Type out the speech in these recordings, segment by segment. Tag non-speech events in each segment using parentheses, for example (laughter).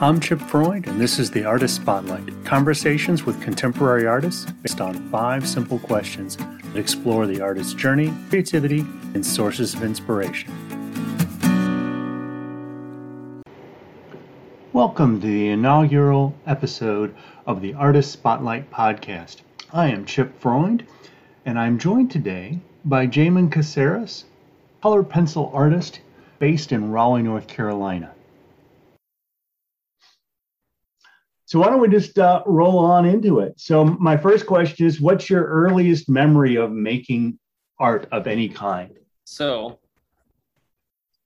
I'm Chip Freund, and this is the Artist Spotlight conversations with contemporary artists based on five simple questions that explore the artist's journey, creativity, and sources of inspiration. Welcome to the inaugural episode of the Artist Spotlight podcast. I am Chip Freund, and I'm joined today by Jamin Caceres, color pencil artist based in Raleigh, North Carolina. So why don't we just uh, roll on into it? So my first question is, what's your earliest memory of making art of any kind? So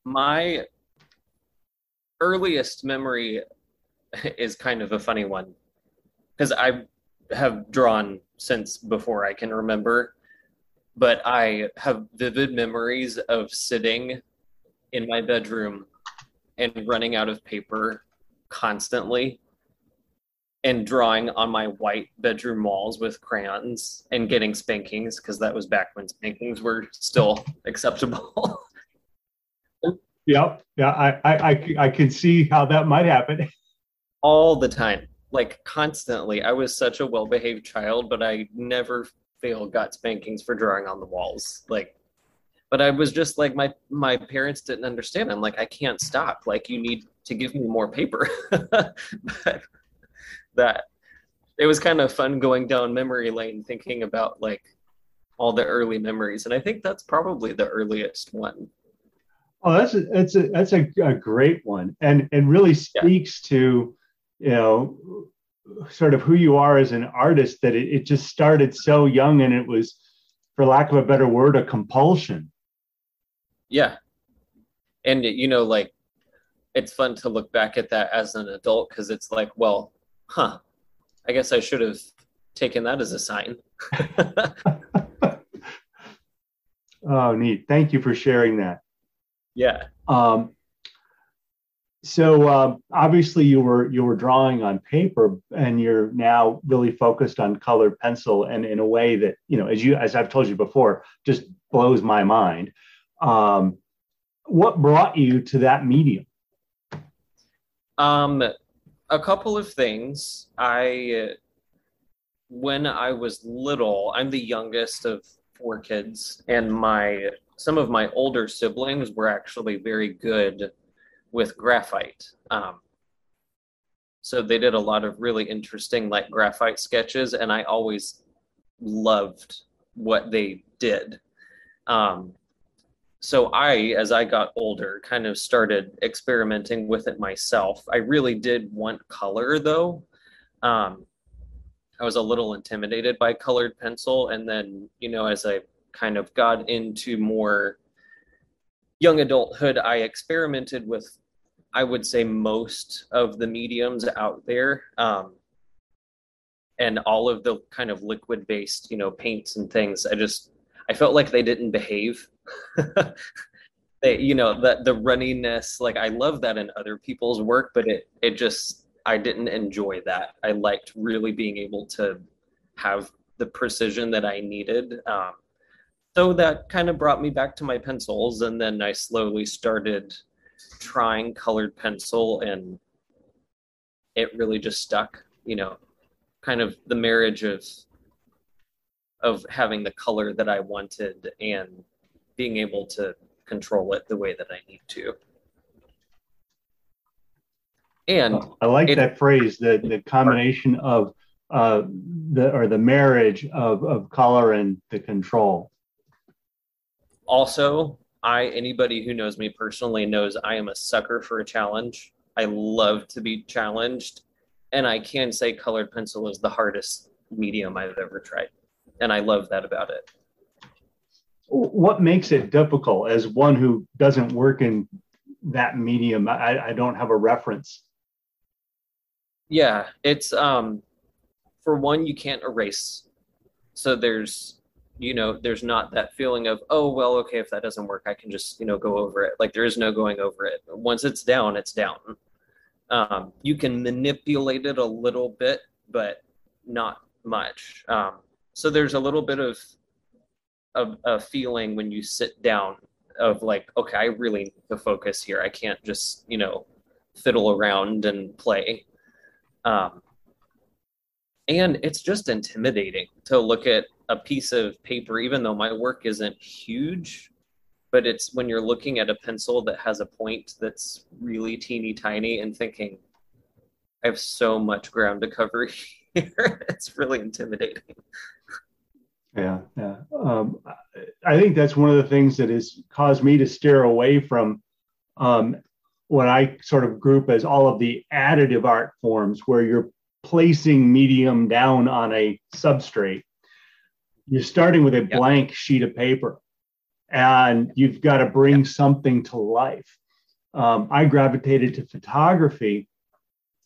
my earliest memory is kind of a funny one because I have drawn since before I can remember, but I have vivid memories of sitting in my bedroom and running out of paper constantly and drawing on my white bedroom walls with crayons and getting spankings because that was back when spankings were still (laughs) acceptable. yep. Yeah, I, I I can see how that might happen. (laughs) All the time. Like constantly. I was such a well-behaved child, but I never fail got spankings for drawing on the walls. Like but I was just like my my parents didn't understand. I'm like, I can't stop. Like you need to give me more paper. (laughs) but that it was kind of fun going down memory lane thinking about like all the early memories and i think that's probably the earliest one. Oh that's a that's a that's a, a great one and it really speaks yeah. to you know sort of who you are as an artist that it, it just started so young and it was for lack of a better word a compulsion. Yeah. And you know like it's fun to look back at that as an adult because it's like well huh, I guess I should have taken that as a sign. (laughs) oh, neat. Thank you for sharing that. Yeah. Um, so uh, obviously you were you were drawing on paper and you're now really focused on colored pencil and in a way that you know as you as i've told you before just blows my mind um, what brought you to that medium um a couple of things. I, when I was little, I'm the youngest of four kids, and my some of my older siblings were actually very good with graphite. Um, so they did a lot of really interesting like graphite sketches, and I always loved what they did. Um, so I, as I got older, kind of started experimenting with it myself. I really did want color though. Um, I was a little intimidated by colored pencil. And then, you know, as I kind of got into more young adulthood, I experimented with, I would say, most of the mediums out there. Um, and all of the kind of liquid based, you know, paints and things. I just, I felt like they didn't behave (laughs) they, you know, the the runniness. Like I love that in other people's work, but it it just I didn't enjoy that. I liked really being able to have the precision that I needed. Um, so that kind of brought me back to my pencils, and then I slowly started trying colored pencil, and it really just stuck. You know, kind of the marriage of of having the color that I wanted and being able to control it the way that I need to. And I like it, that phrase, the, the combination of uh, the or the marriage of, of color and the control. Also, I anybody who knows me personally knows I am a sucker for a challenge. I love to be challenged, and I can say colored pencil is the hardest medium I've ever tried, and I love that about it. What makes it difficult as one who doesn't work in that medium? I, I don't have a reference. Yeah it's um for one you can't erase. So there's you know there's not that feeling of oh well okay if that doesn't work i can just you know go over it. Like there is no going over it. Once it's down it's down. Um, you can manipulate it a little bit but not much. Um, so there's a little bit of a, a feeling when you sit down of like, okay, I really need to focus here. I can't just, you know, fiddle around and play. Um, and it's just intimidating to look at a piece of paper, even though my work isn't huge, but it's when you're looking at a pencil that has a point that's really teeny tiny and thinking, I have so much ground to cover (laughs) here. it's really intimidating. Yeah, yeah. Um, I think that's one of the things that has caused me to steer away from um, what I sort of group as all of the additive art forms, where you're placing medium down on a substrate. You're starting with a blank sheet of paper, and you've got to bring something to life. Um, I gravitated to photography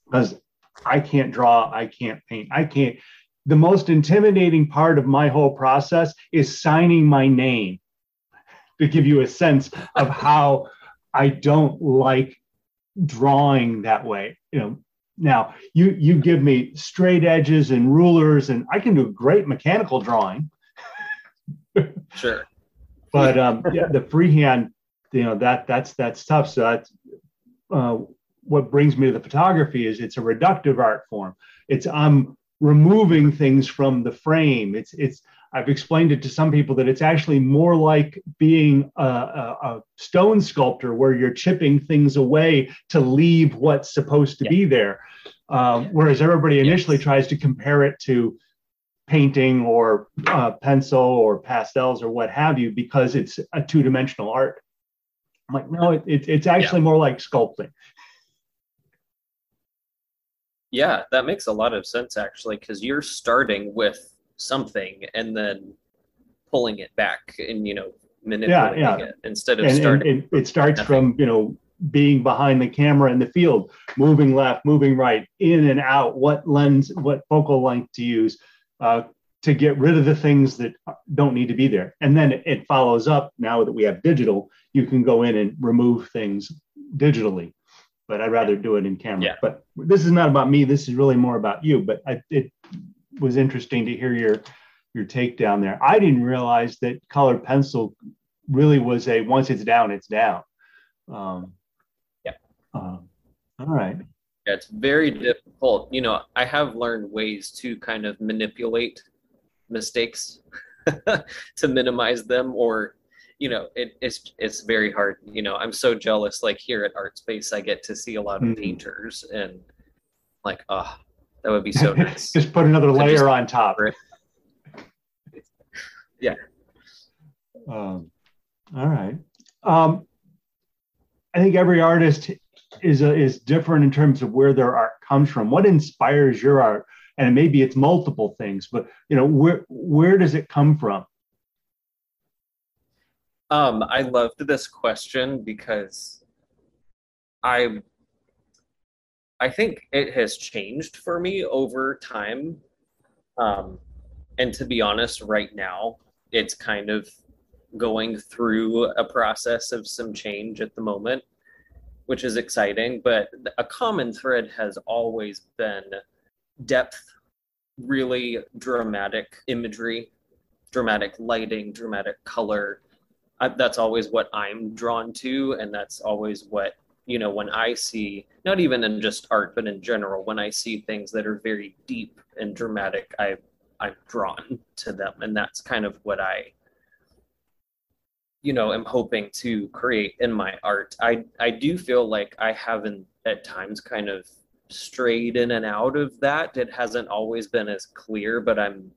because I can't draw, I can't paint, I can't the most intimidating part of my whole process is signing my name to give you a sense of how I don't like drawing that way. You know, now you you give me straight edges and rulers, and I can do great mechanical drawing. (laughs) sure. But um, yeah, the freehand, you know, that that's that's tough. So that's uh, what brings me to the photography is it's a reductive art form. It's I'm removing things from the frame. It's it's I've explained it to some people that it's actually more like being a, a, a stone sculptor where you're chipping things away to leave what's supposed to yeah. be there. Um, whereas everybody initially yes. tries to compare it to painting or uh, pencil or pastels or what have you because it's a two-dimensional art. I'm like, no, it, it, it's actually yeah. more like sculpting. Yeah, that makes a lot of sense actually, because you're starting with something and then pulling it back and you know manipulating yeah, yeah. it instead of and, starting. And it, it starts nothing. from you know being behind the camera in the field, moving left, moving right, in and out. What lens, what focal length to use uh, to get rid of the things that don't need to be there, and then it follows up. Now that we have digital, you can go in and remove things digitally but I'd rather do it in camera. Yeah. But this is not about me. This is really more about you. But I, it was interesting to hear your your take down there. I didn't realize that colored pencil really was a once it's down, it's down. Um, yeah. Uh, all right. Yeah, it's very difficult. You know, I have learned ways to kind of manipulate mistakes (laughs) to minimize them or you know it, it's it's very hard you know i'm so jealous like here at art space i get to see a lot of mm-hmm. painters and like oh that would be so (laughs) nice. Just put another layer on top. yeah. Um, all right. Um, i think every artist is a, is different in terms of where their art comes from. What inspires your art? And maybe it's multiple things but you know where where does it come from um, I loved this question because I I think it has changed for me over time. Um, and to be honest, right now, it's kind of going through a process of some change at the moment, which is exciting. But a common thread has always been depth, really dramatic imagery, dramatic lighting, dramatic color, I, that's always what I'm drawn to, and that's always what you know when I see not even in just art, but in general, when I see things that are very deep and dramatic, I I'm drawn to them, and that's kind of what I you know am hoping to create in my art. I I do feel like I haven't at times kind of strayed in and out of that. It hasn't always been as clear, but I'm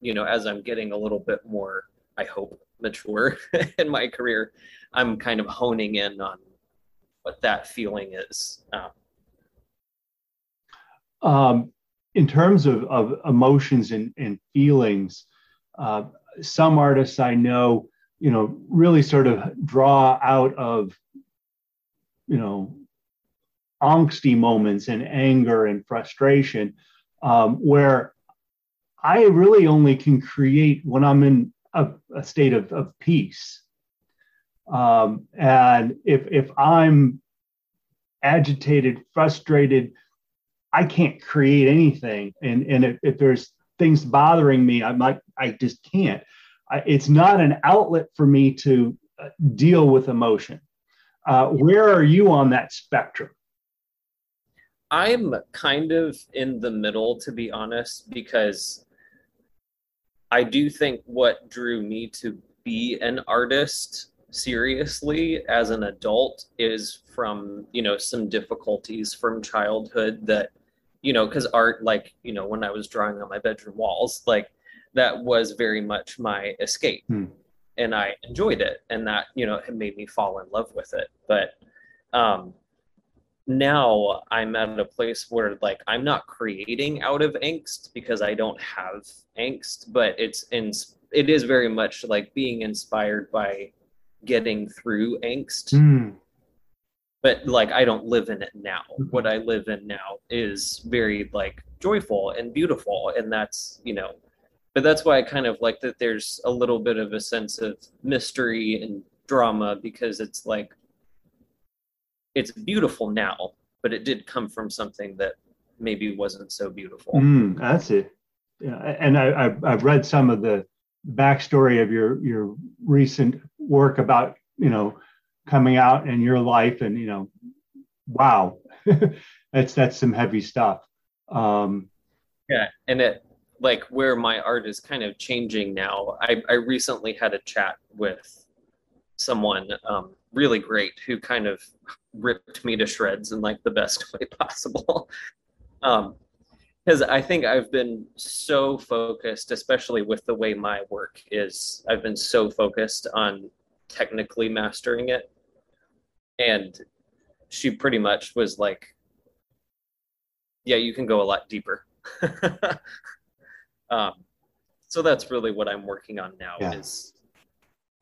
you know as I'm getting a little bit more I hope mature (laughs) in my career, I'm kind of honing in on what that feeling is. Um, um, in terms of, of emotions and, and feelings, uh, some artists I know, you know, really sort of draw out of, you know, angsty moments and anger and frustration, um, where I really only can create when I'm in a, a state of, of peace. Um, and if if I'm agitated, frustrated, I can't create anything. And and if, if there's things bothering me, I might I just can't. I, it's not an outlet for me to uh, deal with emotion. Uh, where are you on that spectrum? I'm kind of in the middle, to be honest, because I do think what drew me to be an artist seriously as an adult is from, you know, some difficulties from childhood that, you know, because art, like, you know, when I was drawing on my bedroom walls, like, that was very much my escape. Hmm. And I enjoyed it. And that, you know, it made me fall in love with it. But, um, now I'm at a place where like I'm not creating out of angst because I don't have angst, but it's in it is very much like being inspired by getting through angst. Mm. But like I don't live in it now. Mm-hmm. What I live in now is very like joyful and beautiful and that's, you know, but that's why I kind of like that there's a little bit of a sense of mystery and drama because it's like it's beautiful now, but it did come from something that maybe wasn't so beautiful. Mm, that's it. Yeah, and I, I've, I've read some of the backstory of your your recent work about you know coming out in your life, and you know, wow, (laughs) that's that's some heavy stuff. Um, yeah, and it like where my art is kind of changing now. I I recently had a chat with someone um, really great who kind of ripped me to shreds in like the best (laughs) way possible. um, because I think I've been so focused, especially with the way my work is, I've been so focused on technically mastering it. And she pretty much was like, yeah, you can go a lot deeper. (laughs) um, so that's really what I'm working on now yeah. is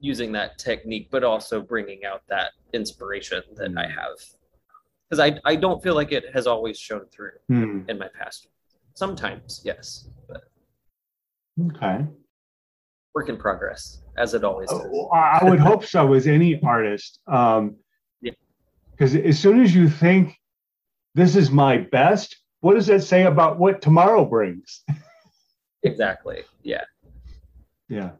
using that technique, but also bringing out that inspiration that mm. I have. Because I, I don't feel like it has always shown through mm. in my past. Sometimes, yes. But okay. Work in progress, as it always is. Oh, I would hope so, as any artist. Um, because as soon as you think this is my best, what does that say about what tomorrow brings? (laughs) exactly. Yeah. Yeah.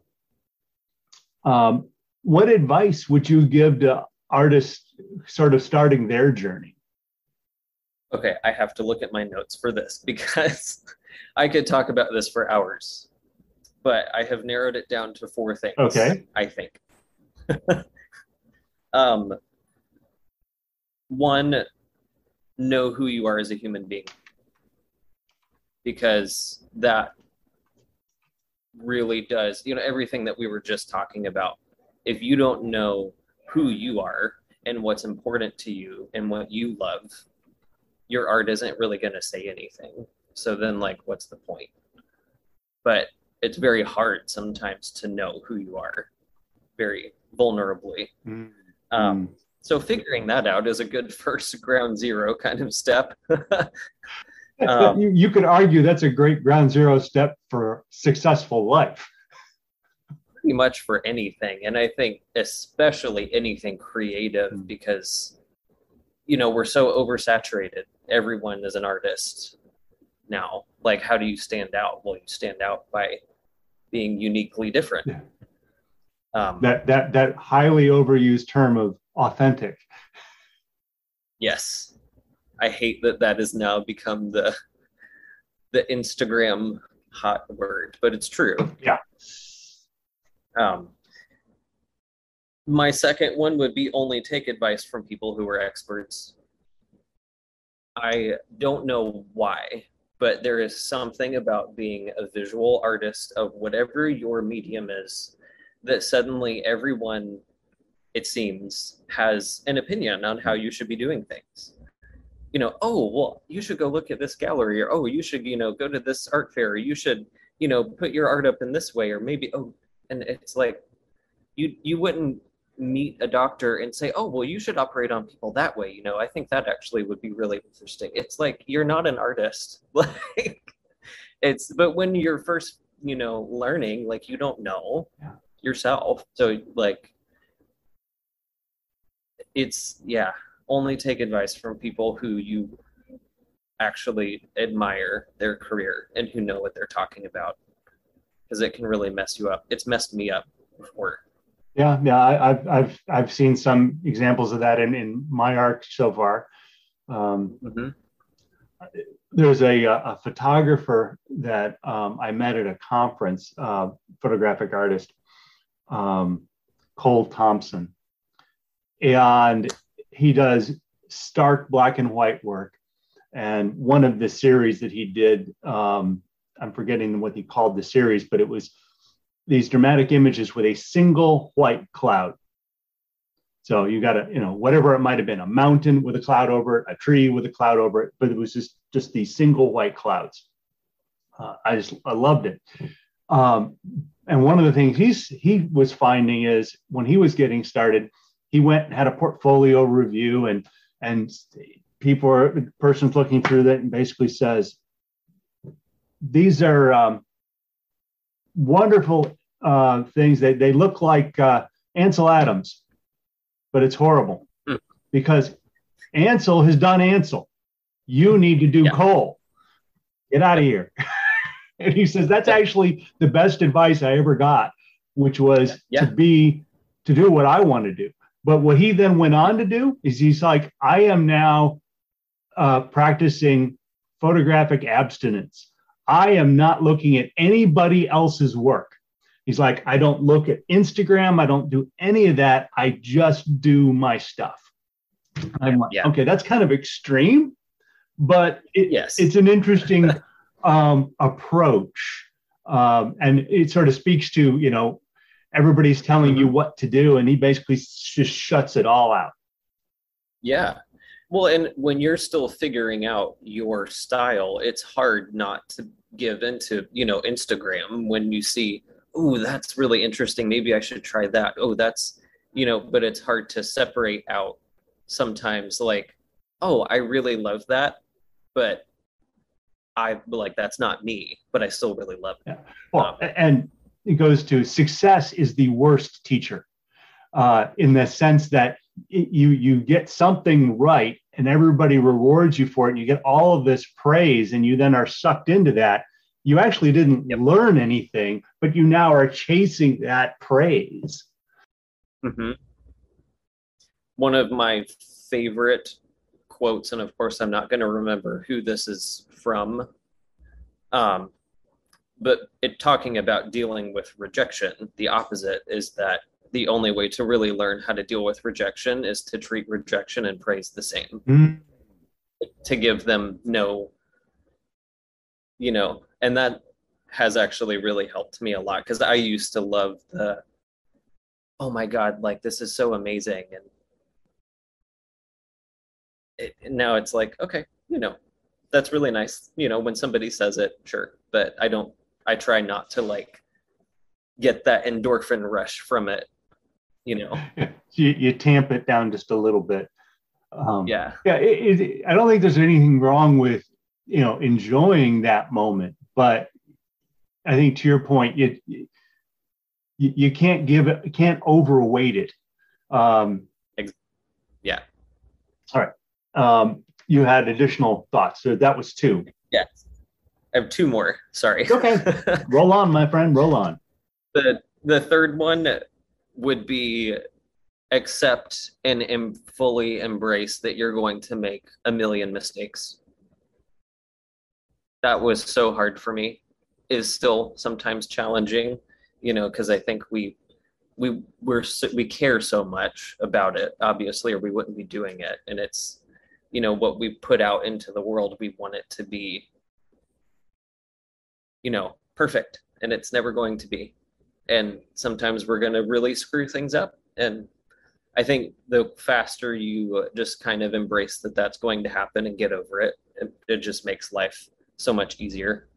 Um, what advice would you give to artists sort of starting their journey? Okay, I have to look at my notes for this (laughs) because I could talk about this for hours, but I have narrowed it down to four things. Okay. I think. (laughs) um, one, know who you are as a human being because that really does, you know, everything that we were just talking about. If you don't know who you are and what's important to you and what you love, your art isn't really going to say anything. So then, like, what's the point? But it's very hard sometimes to know who you are very vulnerably. Mm. Um, so figuring that out is a good (laughs) first ground zero kind of step. (laughs) um, (laughs) you, you could argue that's a great ground zero step for successful life. Pretty much for anything. And I think especially anything creative mm. because, you know, we're so oversaturated. Everyone is an artist now. Like, how do you stand out? Well, you stand out by being uniquely different. Yeah. Um, that that that highly overused term of authentic. Yes, I hate that that has now become the the Instagram hot word, but it's true. Yeah. Um, my second one would be only take advice from people who are experts. I don't know why, but there is something about being a visual artist of whatever your medium is that suddenly everyone, it seems, has an opinion on how you should be doing things you know, oh, well, you should go look at this gallery, or oh, you should, you know, go to this art fair, or you should, you know, put your art up in this way, or maybe, oh, and it's like, you you wouldn't meet a doctor and say, oh, well, you should operate on people that way. You know, I think that actually would be really interesting. It's like you're not an artist, (laughs) like it's, but when you're first, you know, learning, like you don't know yeah. yourself, so like it's yeah only take advice from people who you actually admire their career and who know what they're talking about because it can really mess you up. It's messed me up before. Yeah, yeah, I, have I've I've seen some examples of that in in my art so far. Um, mm-hmm. there's a, a photographer that um, I met at a conference, uh, photographic artist, um, Cole Thompson. And he does stark black and white work. And one of the series that he did, um, I'm forgetting what he called the series, but it was these dramatic images with a single white cloud. So you got a, you know, whatever it might have been, a mountain with a cloud over it, a tree with a cloud over it, but it was just just these single white clouds. Uh, I just I loved it. Um, and one of the things he's he was finding is when he was getting started, he went and had a portfolio review and and people are the person's looking through that and basically says these are um, wonderful uh, things. They they look like uh, Ansel Adams but it's horrible mm. because Ansel has done Ansel. You need to do yeah. Cole. Get out of here. (laughs) and he says that's actually the best advice I ever got, which was yeah. to be to do what I want to do. But what he then went on to do is he's like, I am now uh, practicing photographic abstinence. I am not looking at anybody else's work. He's like, I don't look at Instagram. I don't do any of that. I just do my stuff. I'm like, yeah. okay, that's kind of extreme, but it, yes. it's an interesting (laughs) um, approach. Um, and it sort of speaks to, you know, everybody's telling you what to do, and he basically just shuts it all out. Yeah. Well, and when you're still figuring out your style, it's hard not to give into, you know, Instagram when you see oh, that's really interesting. Maybe I should try that. Oh, that's, you know, but it's hard to separate out sometimes like, oh, I really love that, but I like that's not me, but I still really love it. Yeah. Well, um, and it goes to success is the worst teacher uh, in the sense that it, you you get something right and everybody rewards you for it and you get all of this praise and you then are sucked into that you actually didn't yep. learn anything, but you now are chasing that praise. Mm-hmm. One of my favorite quotes, and of course, I'm not going to remember who this is from, um, but it talking about dealing with rejection. The opposite is that the only way to really learn how to deal with rejection is to treat rejection and praise the same. Mm-hmm. To give them no, you know, and that has actually really helped me a lot because I used to love the oh my god like this is so amazing and it, now it's like okay you know that's really nice you know when somebody says it sure but I don't I try not to like get that endorphin rush from it you know (laughs) you, you tamp it down just a little bit um, yeah yeah it, it, I don't think there's anything wrong with you know enjoying that moment but I think to your point, you you, you can't give it, can't overweight it. Um, yeah. All right. Um, you had additional thoughts. So that was two. Yes. I have two more. Sorry. Okay. (laughs) roll on, my friend. Roll on. The the third one would be accept and em- fully embrace that you're going to make a million mistakes that was so hard for me is still sometimes challenging you know because i think we we we're we care so much about it obviously or we wouldn't be doing it and it's you know what we put out into the world we want it to be you know perfect and it's never going to be and sometimes we're going to really screw things up and i think the faster you just kind of embrace that that's going to happen and get over it it, it just makes life so much easier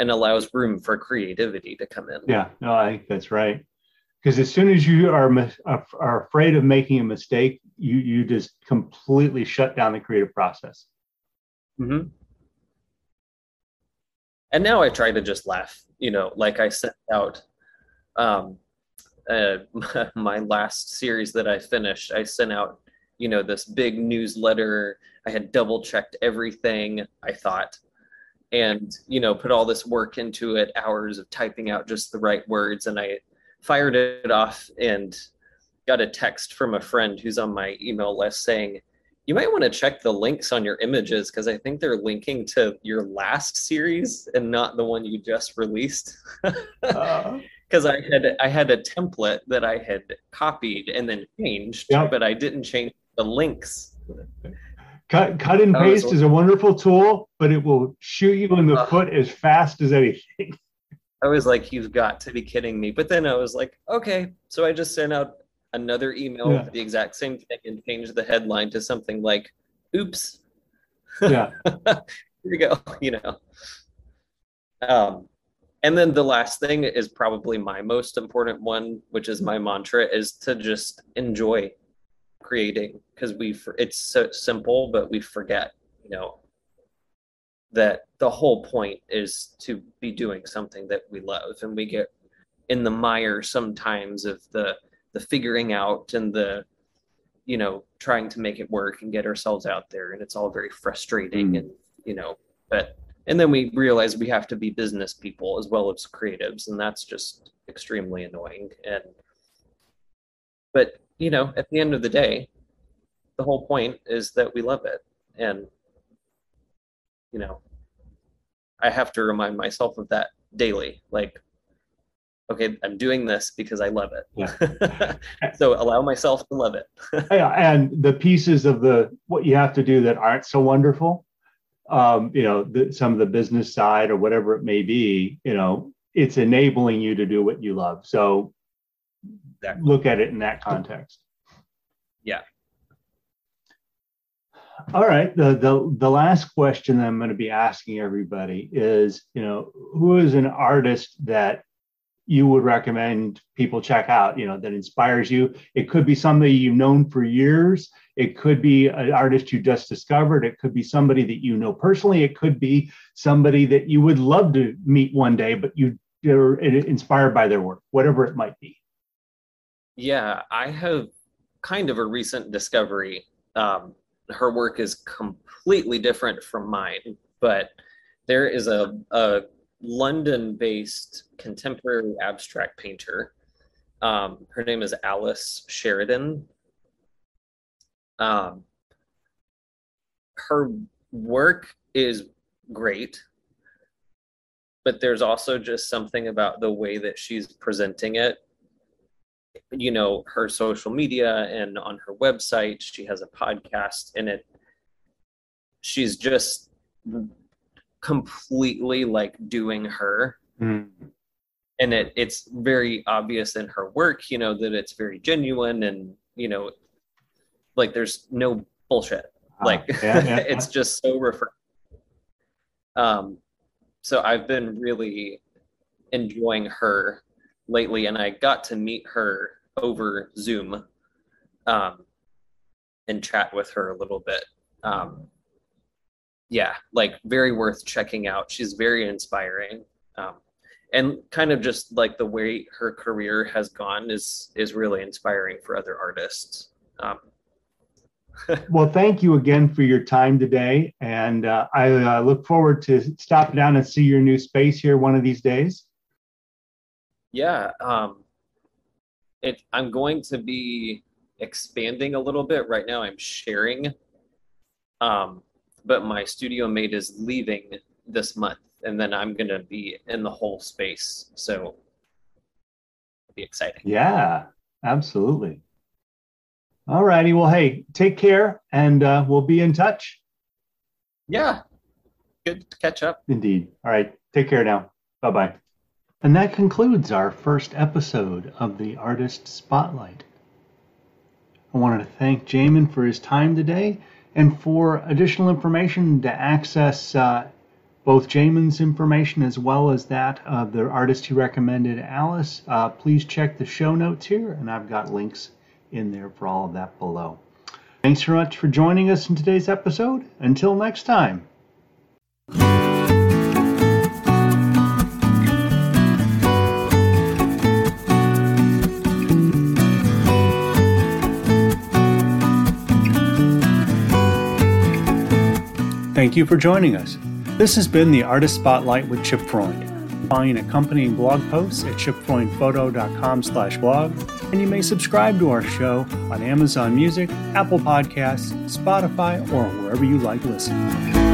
and allows room for creativity to come in. Yeah, no, I think that's right. Because as soon as you are are afraid of making a mistake, you you just completely shut down the creative process. Mm-hmm. And now I try to just laugh. You know, like I sent out um, uh, (laughs) my last series that I finished. I sent out, you know, this big newsletter. I had double checked everything. I thought and you know put all this work into it hours of typing out just the right words and i fired it off and got a text from a friend who's on my email list saying you might want to check the links on your images because I think they're linking to your last series and not the one you just released. (laughs) Because uh, I had I had a template that I had copied and then changed, but I didn't change the links. Cut, cut and paste is a wonderful tool, but it will shoot you in the uh, foot as fast as anything. (laughs) I was like, "You've got to be kidding me!" But then I was like, "Okay." So I just sent out another email yeah. the exact same thing and change the headline to something like oops. Yeah. (laughs) Here you go you know. Um and then the last thing is probably my most important one which is my mantra is to just enjoy creating because we it's so simple but we forget you know that the whole point is to be doing something that we love and we get in the mire sometimes of the the figuring out and the you know trying to make it work and get ourselves out there. And it's all very frustrating mm. and you know but and then we realize we have to be business people as well as creatives. And that's just extremely annoying. And but you know at the end of the day the whole point is that we love it. And you know i have to remind myself of that daily. Like okay, I'm doing this because I love it. Yeah. (laughs) so allow myself to love it. (laughs) yeah, and the pieces of the what you have to do that aren't so wonderful, um, you know, the, some of the business side or whatever it may be, you know, it's enabling you to do what you love. So exactly. look at it in that context. Yeah. All right. The, the the last question that I'm going to be asking everybody is, you know, who is an artist that you would recommend people check out you know that inspires you. It could be somebody you've known for years. It could be an artist you just discovered. It could be somebody that you know personally. It could be somebody that you would love to meet one day but you are inspired by their work whatever it might be. Yeah i have kind of a recent discovery. Um, her work is completely different from mine but there is a, a London based contemporary abstract painter. Um, her name is Alice Sheridan. Um, her work is great, but there's also just something about the way that she's presenting it. You know, her social media and on her website, she has a podcast in it. She's just completely like doing her. Mm. And it it's very obvious in her work, you know, that it's very genuine and, you know, like there's no bullshit. Ah, like yeah, yeah, (laughs) it's just so refreshing. Um so I've been really enjoying her lately and I got to meet her over Zoom um and chat with her a little bit. Um yeah, like very worth checking out. She's very inspiring. Um, and kind of just like the way her career has gone is is really inspiring for other artists. Um, (laughs) well, thank you again for your time today, and uh, I uh, look forward to stopping down and see your new space here one of these days. Yeah, um, it. I'm going to be expanding a little bit right now. I'm sharing um, but my studio mate is leaving this month and then I'm going to be in the whole space. So it'll be exciting. Yeah, absolutely. All righty. Well, hey, take care and uh, we'll be in touch. Yeah. Good to catch up. Indeed. All right. Take care now. Bye bye. And that concludes our first episode of the Artist Spotlight. I wanted to thank Jamin for his time today and for additional information to access uh, both Jamin's information as well as that of the artist he recommended, Alice, uh, please check the show notes here, and I've got links in there for all of that below. Thanks very much for joining us in today's episode. Until next time. Thank you for joining us. This has been the Artist Spotlight with Chip Freund. find accompanying blog posts at chipfreundphoto.com slash blog, and you may subscribe to our show on Amazon Music, Apple Podcasts, Spotify, or wherever you like listening.